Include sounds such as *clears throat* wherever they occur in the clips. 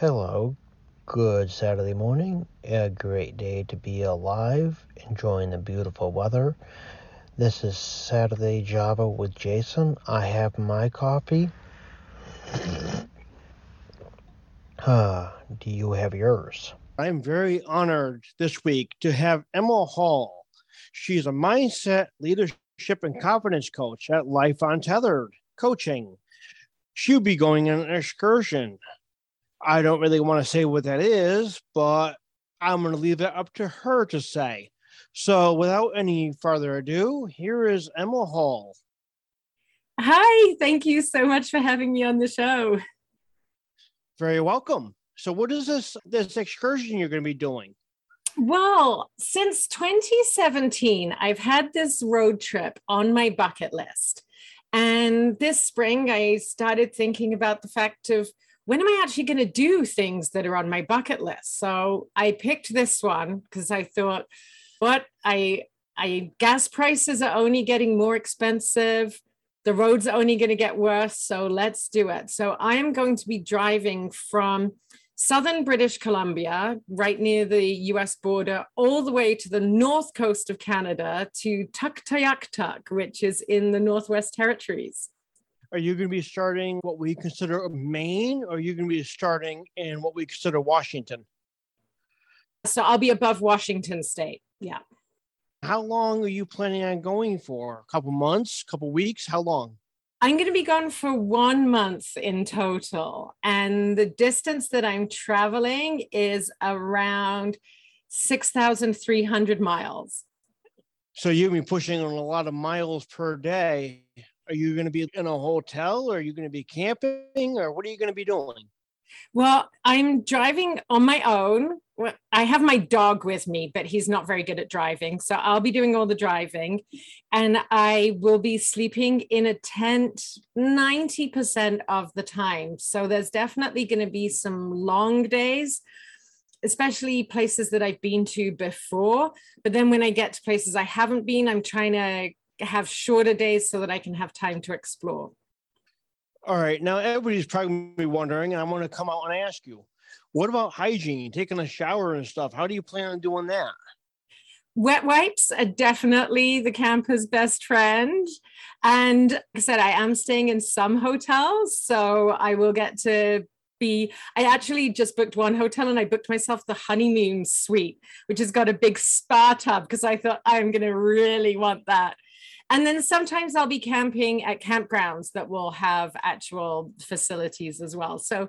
Hello, good Saturday morning. A great day to be alive, enjoying the beautiful weather. This is Saturday Java with Jason. I have my coffee. *clears throat* Ah, do you have yours? I'm very honored this week to have Emma Hull. She's a mindset, leadership, and confidence coach at Life Untethered Coaching. She'll be going on an excursion I don't really want to say what that is, but I'm going to leave it up to her to say. So, without any further ado, here is Emma Hull. Hi, thank you so much for having me on the show. Very welcome. So, what is this this excursion you're going to be doing? Well, since 2017, I've had this road trip on my bucket list. And this spring, I started thinking about the fact of when am I actually going to do things that are on my bucket list? So I picked this one because I thought, what I I gas prices are only getting more expensive. The roads are only going to get worse. So let's do it. So I am going to be driving from southern British Columbia, right near the US border, all the way to the north coast of Canada to Tuktoyaktuk, which is in the Northwest Territories. Are you going to be starting what we consider Maine, or are you going to be starting in what we consider Washington? So I'll be above Washington State. Yeah. How long are you planning on going for? A couple months, a couple weeks? How long? I'm going to be gone for one month in total. And the distance that I'm traveling is around 6,300 miles. So you've been pushing on a lot of miles per day. Are you going to be in a hotel or are you going to be camping or what are you going to be doing? Well, I'm driving on my own. I have my dog with me, but he's not very good at driving. So I'll be doing all the driving and I will be sleeping in a tent 90% of the time. So there's definitely going to be some long days, especially places that I've been to before. But then when I get to places I haven't been, I'm trying to have shorter days so that I can have time to explore. All right. Now, everybody's probably wondering, and I'm going to come out and ask you, what about hygiene, taking a shower and stuff? How do you plan on doing that? Wet wipes are definitely the camper's best friend. And like I said, I am staying in some hotels, so I will get to be. I actually just booked one hotel and I booked myself the honeymoon suite, which has got a big spa tub because I thought I'm going to really want that. And then sometimes I'll be camping at campgrounds that will have actual facilities as well. So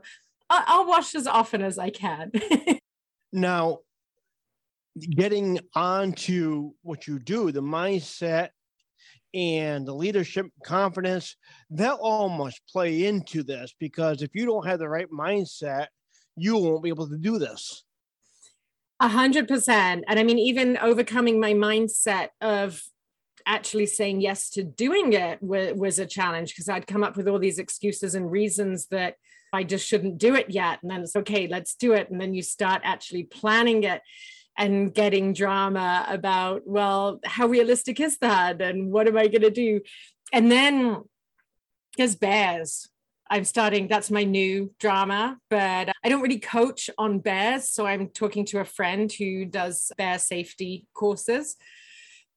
I'll wash as often as I can. *laughs* now, getting on to what you do, the mindset and the leadership confidence, that all must play into this because if you don't have the right mindset, you won't be able to do this. A hundred percent. And I mean, even overcoming my mindset of actually saying yes to doing it was, was a challenge because I'd come up with all these excuses and reasons that I just shouldn't do it yet. And then it's okay, let's do it. And then you start actually planning it and getting drama about, well, how realistic is that? And what am I going to do? And then there's bears. I'm starting, that's my new drama, but I don't really coach on bears. So I'm talking to a friend who does bear safety courses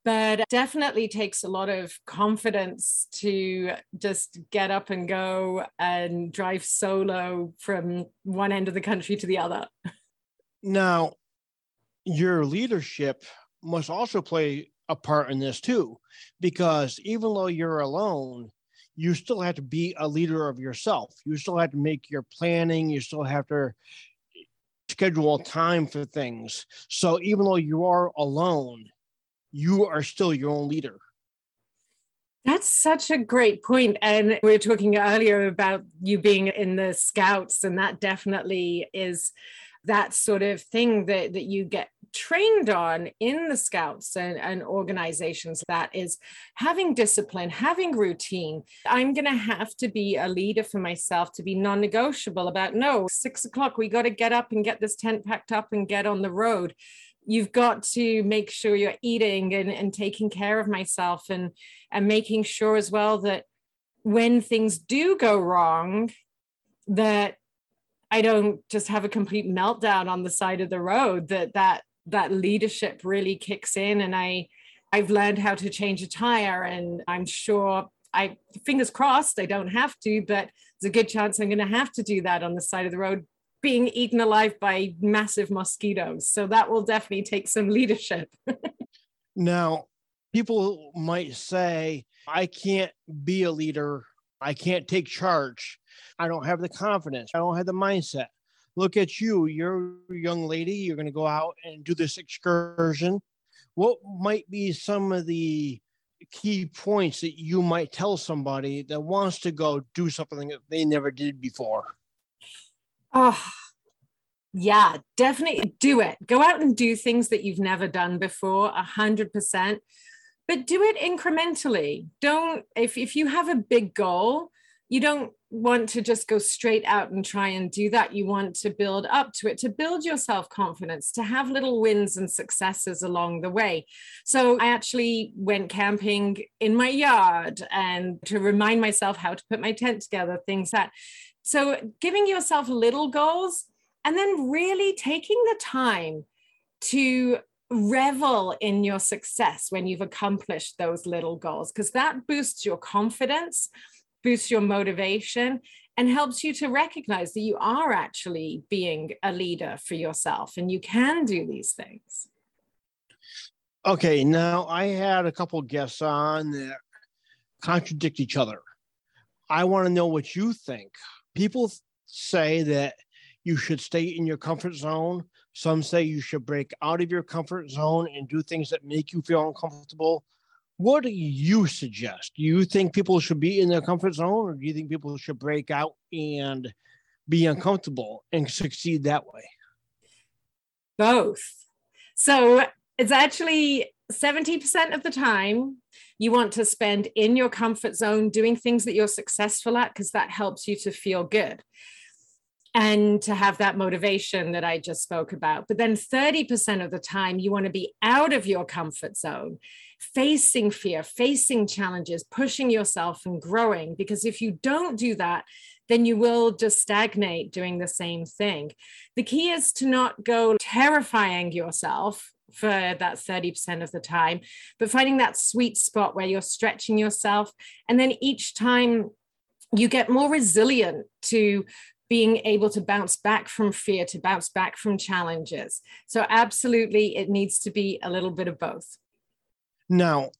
but definitely takes a lot of confidence to just get up and go and drive solo from one end of the country to the other. Now, your leadership must also play a part in this too, because even though you're alone, you still have to be a leader of yourself. You still have to make your planning, you still have to schedule time for things. So even though you are alone, you are still your own leader. That's such a great point. And we were talking earlier about you being in the scouts, and that definitely is that sort of thing that, that you get trained on in the scouts and, and organizations that is having discipline, having routine. I'm going to have to be a leader for myself to be non negotiable about no, six o'clock, we got to get up and get this tent packed up and get on the road you've got to make sure you're eating and, and taking care of myself and and making sure as well that when things do go wrong that I don't just have a complete meltdown on the side of the road that that that leadership really kicks in and I I've learned how to change a tire and I'm sure I fingers crossed I don't have to but there's a good chance I'm going to have to do that on the side of the road being eaten alive by massive mosquitoes so that will definitely take some leadership *laughs* now people might say I can't be a leader I can't take charge I don't have the confidence. I don't have the mindset. Look at you. You're a young lady. You're going to go out and do this excursion. What might be some of the key points that you might tell somebody that wants to go do something that they never did before? Oh, yeah, definitely do it. Go out and do things that you've never done before, a hundred percent. But do it incrementally. Don't if if you have a big goal, you don't want to just go straight out and try and do that. You want to build up to it, to build your self confidence, to have little wins and successes along the way. So I actually went camping in my yard and to remind myself how to put my tent together, things that. So giving yourself little goals and then really taking the time to revel in your success when you've accomplished those little goals because that boosts your confidence boosts your motivation and helps you to recognize that you are actually being a leader for yourself and you can do these things. Okay, now I had a couple guests on that contradict each other. I want to know what you think. People say that you should stay in your comfort zone. Some say you should break out of your comfort zone and do things that make you feel uncomfortable. What do you suggest? Do you think people should be in their comfort zone, or do you think people should break out and be uncomfortable and succeed that way? Both. So it's actually 70% of the time you want to spend in your comfort zone doing things that you're successful at because that helps you to feel good and to have that motivation that I just spoke about. But then 30% of the time, you want to be out of your comfort zone, facing fear, facing challenges, pushing yourself and growing. Because if you don't do that, then you will just stagnate doing the same thing. The key is to not go terrifying yourself for that 30% of the time, but finding that sweet spot where you're stretching yourself. And then each time you get more resilient to being able to bounce back from fear, to bounce back from challenges. So, absolutely, it needs to be a little bit of both. Now,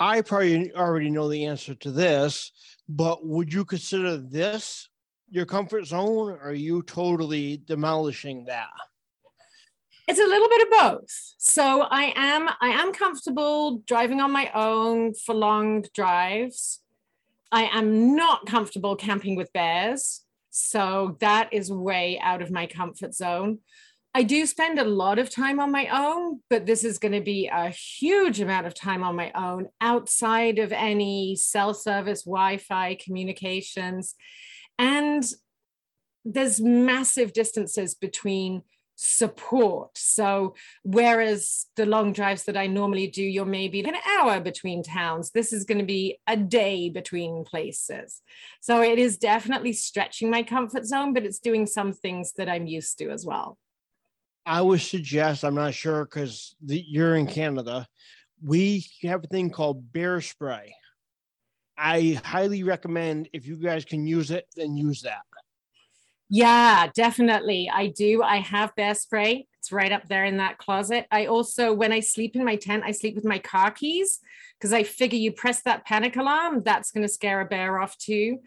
I probably already know the answer to this, but would you consider this your comfort zone? Or are you totally demolishing that? It's a little bit of both. So I am I am comfortable driving on my own for long drives. I am not comfortable camping with bears. So that is way out of my comfort zone. I do spend a lot of time on my own, but this is going to be a huge amount of time on my own outside of any cell service, Wi Fi communications. And there's massive distances between support. So, whereas the long drives that I normally do, you're maybe an hour between towns, this is going to be a day between places. So, it is definitely stretching my comfort zone, but it's doing some things that I'm used to as well. I would suggest, I'm not sure because you're in Canada, we have a thing called bear spray. I highly recommend if you guys can use it, then use that. Yeah, definitely. I do. I have bear spray. It's right up there in that closet. I also, when I sleep in my tent, I sleep with my car keys because I figure you press that panic alarm, that's going to scare a bear off too.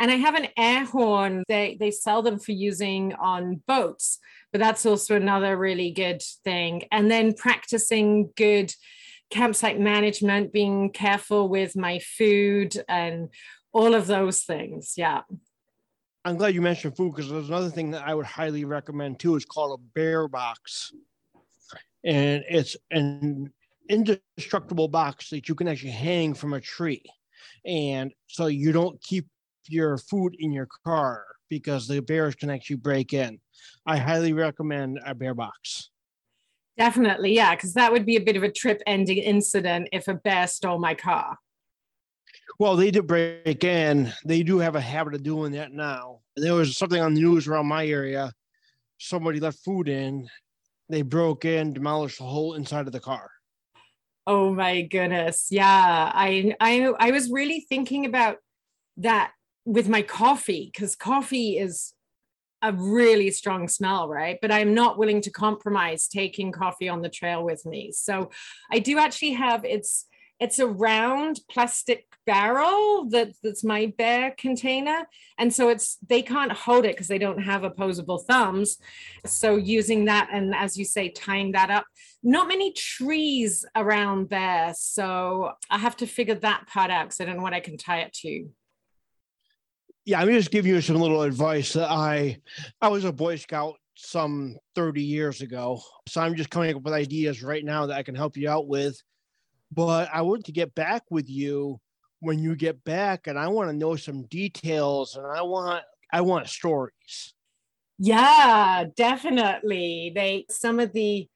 And I have an air horn. They they sell them for using on boats, but that's also another really good thing. And then practicing good campsite management, being careful with my food and all of those things. Yeah. I'm glad you mentioned food because there's another thing that I would highly recommend too. It's called a bear box, and it's an indestructible box that you can actually hang from a tree, and so you don't keep your food in your car because the bears can actually break in. I highly recommend a bear box. Definitely, yeah, because that would be a bit of a trip ending incident if a bear stole my car. Well, they did break in. They do have a habit of doing that now. There was something on the news around my area. Somebody left food in. They broke in, demolished the whole inside of the car. Oh my goodness. Yeah. I I I was really thinking about that with my coffee because coffee is a really strong smell, right? But I'm not willing to compromise taking coffee on the trail with me. So I do actually have it's it's a round plastic barrel that that's my bear container. And so it's they can't hold it because they don't have opposable thumbs. So using that and as you say tying that up not many trees around there. So i have to figure that part out because i don't know what i can tie it to. Yeah i'm just giving you some little advice that i i was a boy scout some 30 years ago. So i'm just coming up with ideas right now that i can help you out with but I want to get back with you when you get back and I want to know some details and I want I want stories. Yeah, definitely. They some of the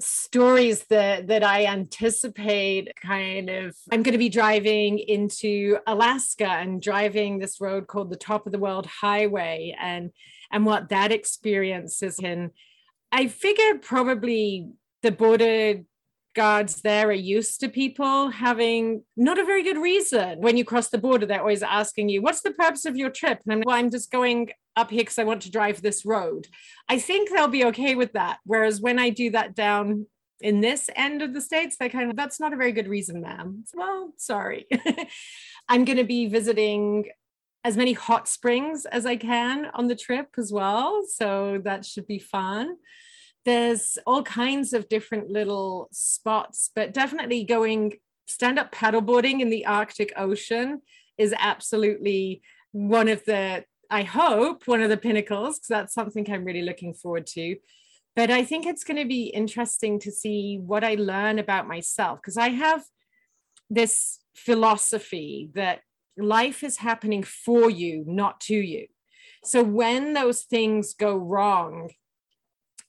stories that that I anticipate kind of I'm going to be driving into Alaska and driving this road called the top of the world highway and and what that experience is and I figure probably the border guards there are used to people having not a very good reason. When you cross the border, they're always asking you, What's the purpose of your trip? And I'm Well, I'm just going up here because I want to drive this road. I think they'll be okay with that. Whereas when I do that down in this end of the states, they kind of, That's not a very good reason, ma'am. Well, sorry. *laughs* I'm going to be visiting as many hot springs as I can on the trip as well. So that should be fun there's all kinds of different little spots, but definitely going stand up paddleboarding in the Arctic Ocean is absolutely one of the, I hope, one of the pinnacles, because that's something I'm really looking forward to. But I think it's going to be interesting to see what I learn about myself, because I have this philosophy that life is happening for you, not to you. So when those things go wrong,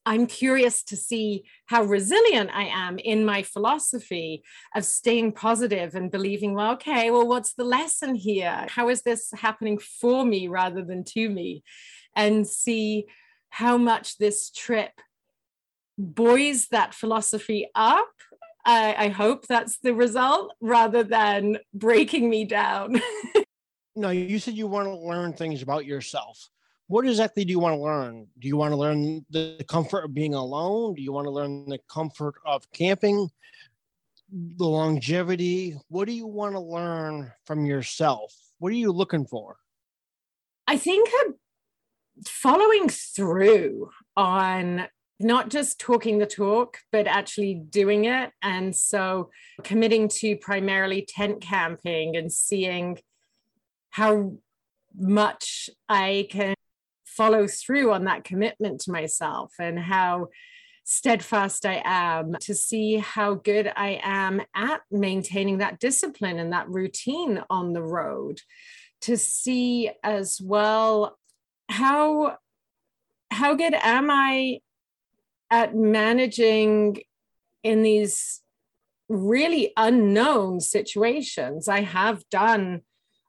I'm curious to see how resilient I am in my philosophy of staying positive and believing, well, okay, well, what's the lesson here? How is this happening for me rather than to me? And see how much this trip buoys that philosophy up. I, I hope that's the result rather than breaking me down. *laughs* no, you said you want to learn things about yourself what exactly do you want to learn? Do you want to learn the comfort of being alone? Do you want to learn the comfort of camping? The longevity? What do you want to learn from yourself? What are you looking for? I think following through on not just talking the talk, but actually doing it. And so committing to primarily tent camping and seeing how much I can follow through on that commitment to myself and how steadfast I am, to see how good I am at maintaining that discipline and that routine on the road, to see as well how how good am I at managing in these really unknown situations. I have done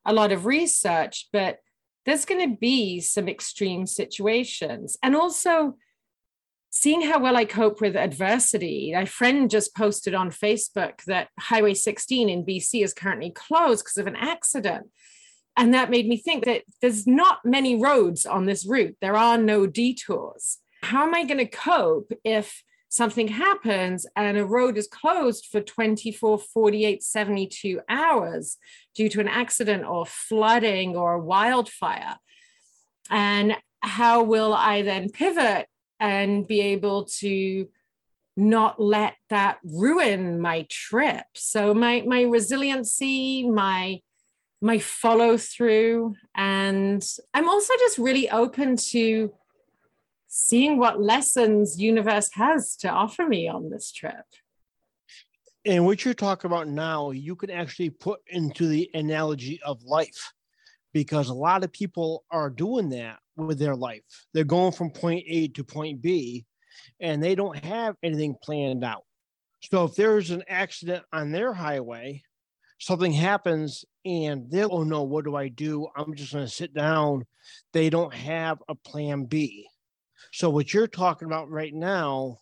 a lot of research, but there's going to be some extreme situations. And also, seeing how well I cope with adversity. My friend just posted on Facebook that Highway 16 in BC is currently closed because of an accident. And that made me think that there's not many roads on this route, there are no detours. How am I going to cope if something happens and a road is closed for 24, 48, 72 hours due to an accident or flooding or wildfire. And how will I then pivot and be able to not let that ruin my trip? So my my resiliency, my my follow through and I'm also just really open to seeing what lessons universe has to offer me on this trip and what you're talking about now you can actually put into the analogy of life because a lot of people are doing that with their life they're going from point a to point b and they don't have anything planned out so if there's an accident on their highway something happens and they'll, oh no, what do I do? I'm just going to sit down. They don't have a plan B. So, what you're talking about right now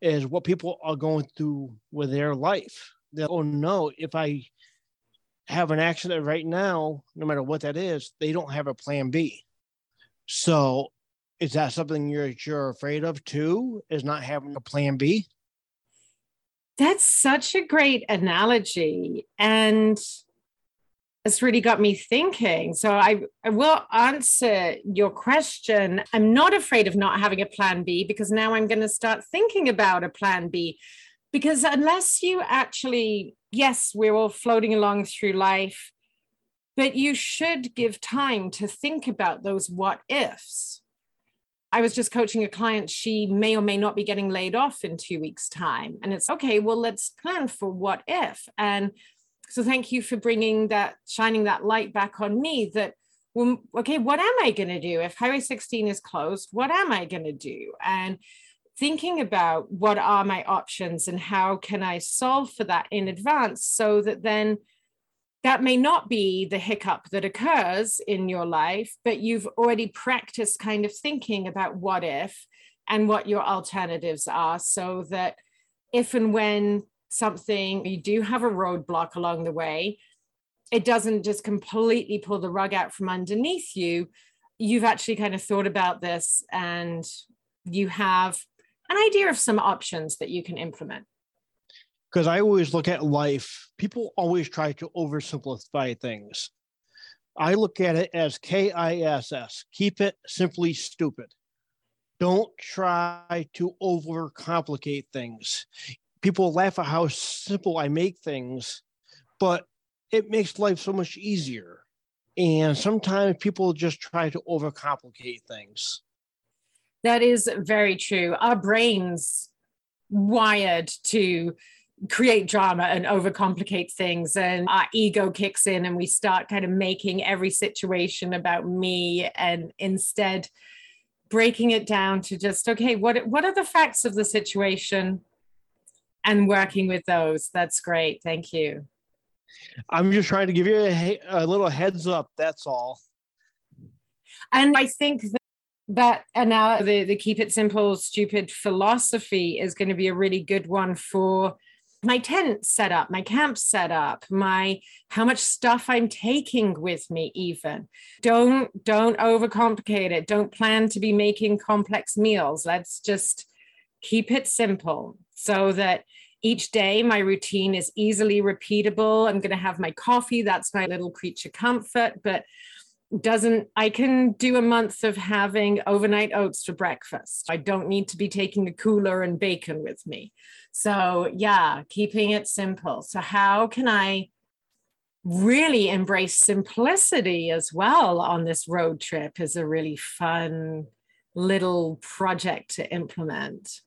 is what people are going through with their life. They'll, oh no, if I have an accident right now, no matter what that is, they don't have a plan B. So, is that something you're you're afraid of too? Is not having a plan B? That's such a great analogy. And it's really got me thinking. So I, I will answer your question. I'm not afraid of not having a plan B because now I'm going to start thinking about a plan B. Because unless you actually, yes, we're all floating along through life, but you should give time to think about those what ifs. I was just coaching a client. She may or may not be getting laid off in two weeks' time. And it's okay, well, let's plan for what if. And so thank you for bringing that, shining that light back on me that, well, okay, what am I going to do? If Highway 16 is closed, what am I going to do? And thinking about what are my options and how can I solve for that in advance so that then that may not be the hiccup that occurs in your life, but you've already practiced kind of thinking about what if and what your alternatives are so that if and when something you do have a roadblock along the way, it doesn't just completely pull the rug out from underneath you. You've actually kind of thought about this and you have an idea of some options that you can implement because I always look at life, people always try to oversimplify things. I look at it as K I S S, keep it simply stupid. Don't try to overcomplicate things. People laugh at how simple I make things, but it makes life so much easier. And sometimes people just try to overcomplicate things. That is very true. Our brains wired to create drama and overcomplicate things and our ego kicks in and we start kind of making every situation about me and instead breaking it down to just okay what what are the facts of the situation and working with those that's great thank you i'm just trying to give you a, a little heads up that's all and i think that that and now the, the keep it simple stupid philosophy is going to be a really good one for my tent set up, my camp set up, my how much stuff I'm taking with me even. Don't don't overcomplicate it. Don't plan to be making complex meals. Let's just keep it simple so that each day my routine is easily repeatable. I'm going to have my coffee, that's my little creature comfort, but doesn't I can do a month of having overnight oats for breakfast. I don't need to be taking a cooler and bacon with me. So, yeah, keeping it simple. So, how can I really embrace simplicity as well on this road trip is a really fun little project to implement.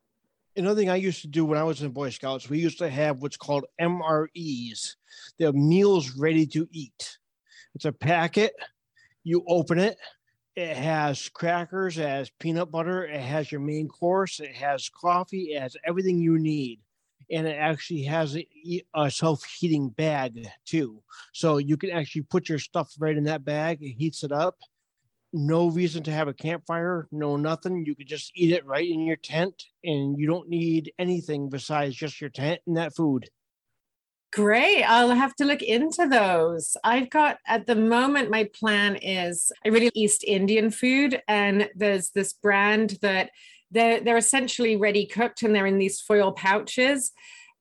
Another thing I used to do when I was in Boy Scouts, we used to have what's called MREs. They're meals ready to eat. It's a packet you open it it has crackers it has peanut butter it has your main course it has coffee it has everything you need and it actually has a, a self-heating bag too so you can actually put your stuff right in that bag it heats it up no reason to have a campfire no nothing you could just eat it right in your tent and you don't need anything besides just your tent and that food Great. I'll have to look into those. I've got at the moment, my plan is I really East Indian food. And there's this brand that they're, they're essentially ready cooked and they're in these foil pouches.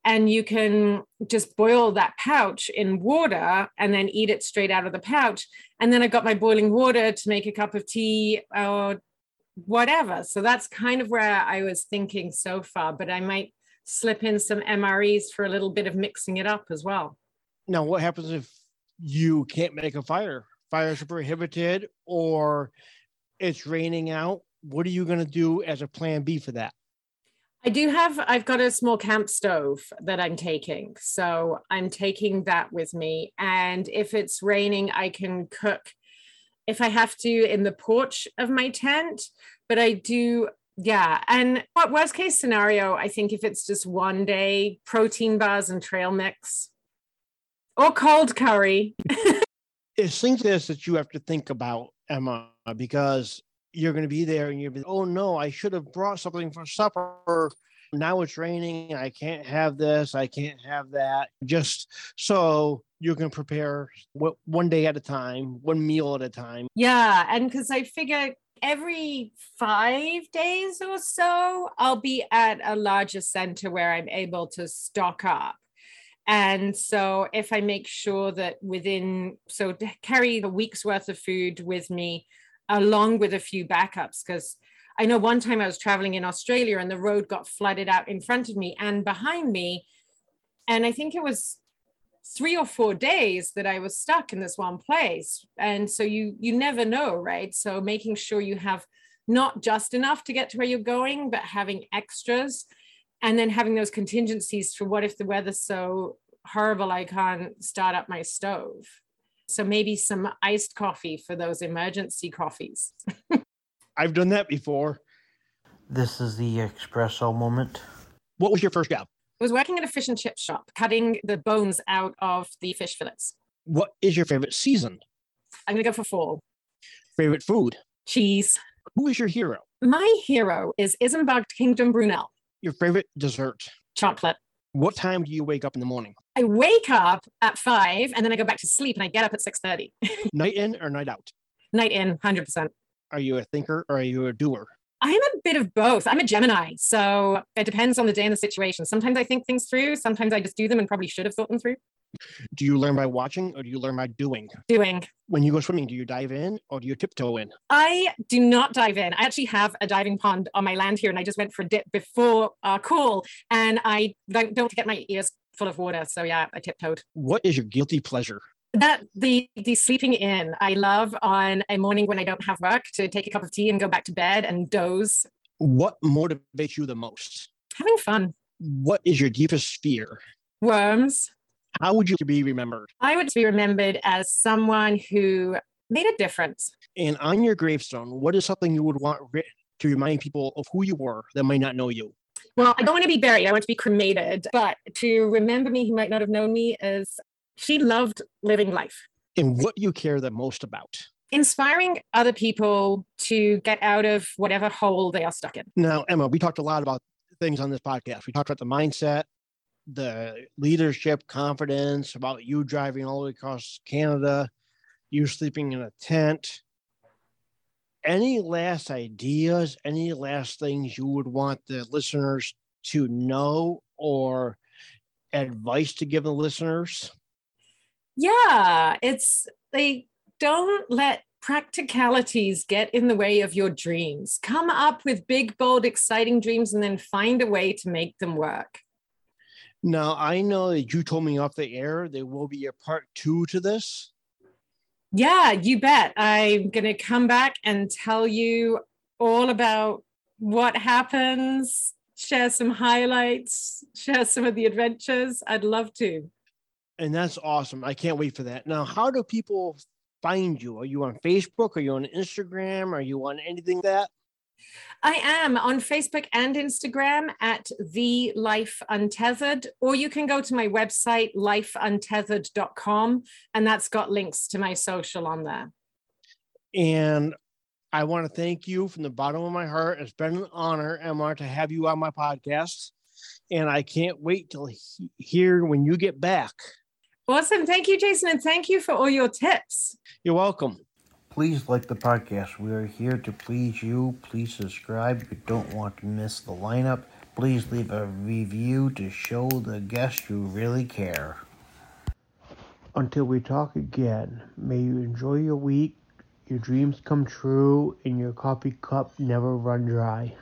And you can just boil that pouch in water and then eat it straight out of the pouch. And then I got my boiling water to make a cup of tea or whatever. So that's kind of where I was thinking so far, but I might slip in some MREs for a little bit of mixing it up as well. Now, what happens if you can't make a fire? Fires are prohibited or it's raining out. What are you going to do as a plan B for that? I do have, I've got a small camp stove that I'm taking. So I'm taking that with me. And if it's raining, I can cook if I have to in the porch of my tent. But I do yeah. And what worst case scenario, I think if it's just one day, protein bars and trail mix or cold curry. it's things this that you have to think about, Emma, because you're going to be there and you're be, oh no, I should have brought something for supper. Now it's raining. I can't have this. I can't have that. Just so you can prepare one day at a time, one meal at a time. Yeah. And because I figure every five days or so, I'll be at a larger center where I'm able to stock up. And so if I make sure that within, so carry a week's worth of food with me along with a few backups, because I know one time I was traveling in Australia and the road got flooded out in front of me and behind me. And I think it was three or four days that I was stuck in this one place. And so you you never know, right? So making sure you have not just enough to get to where you're going, but having extras and then having those contingencies for what if the weather's so horrible I can't start up my stove. So maybe some iced coffee for those emergency coffees. *laughs* I've done that before. This is the espresso moment. What was your first job? I was working at a fish and chip shop, cutting the bones out of the fish fillets. What is your favorite season? I'm going to go for fall. Favorite food? Cheese. Who is your hero? My hero is Isambard Kingdom Brunel. Your favorite dessert? Chocolate. What time do you wake up in the morning? I wake up at five and then I go back to sleep and I get up at 6.30. *laughs* night in or night out? Night in, 100%. Are you a thinker or are you a doer? I'm a bit of both. I'm a Gemini. So it depends on the day and the situation. Sometimes I think things through. Sometimes I just do them and probably should have thought them through. Do you learn by watching or do you learn by doing? Doing. When you go swimming, do you dive in or do you tiptoe in? I do not dive in. I actually have a diving pond on my land here and I just went for a dip before our call and I don't, don't get my ears full of water. So yeah, I tiptoed. What is your guilty pleasure? that the the sleeping in i love on a morning when i don't have work to take a cup of tea and go back to bed and doze. What motivates you the most? Having fun. What is your deepest fear? Worms. How would you be remembered? I would be remembered as someone who made a difference. And on your gravestone what is something you would want written to remind people of who you were that might not know you well, I don't want to be buried. I want to be cremated. But to remember me who might not have known me is she loved living life. And what do you care the most about? Inspiring other people to get out of whatever hole they are stuck in. Now, Emma, we talked a lot about things on this podcast. We talked about the mindset, the leadership, confidence, about you driving all the way across Canada, you sleeping in a tent. Any last ideas, any last things you would want the listeners to know or advice to give the listeners? yeah it's they don't let practicalities get in the way of your dreams. Come up with big bold exciting dreams and then find a way to make them work. Now i know that you told me off the air there will be a part two to this yeah you bet i'm going to come back and tell you all about what happens share some highlights share some of the adventures i'd love to and that's awesome. I can't wait for that. Now, how do people find you? Are you on Facebook? Are you on Instagram? Are you on anything that? I am on Facebook and Instagram at The Life Untethered, or you can go to my website, lifeuntethered.com, and that's got links to my social on there. And I want to thank you from the bottom of my heart. It's been an honor, Emma, to have you on my podcast. And I can't wait to he- hear when you get back. Awesome. Thank you, Jason. And thank you for all your tips. You're welcome. Please like the podcast. We are here to please you. Please subscribe if you don't want to miss the lineup. Please leave a review to show the guest you really care. Until we talk again, may you enjoy your week, your dreams come true, and your coffee cup never run dry.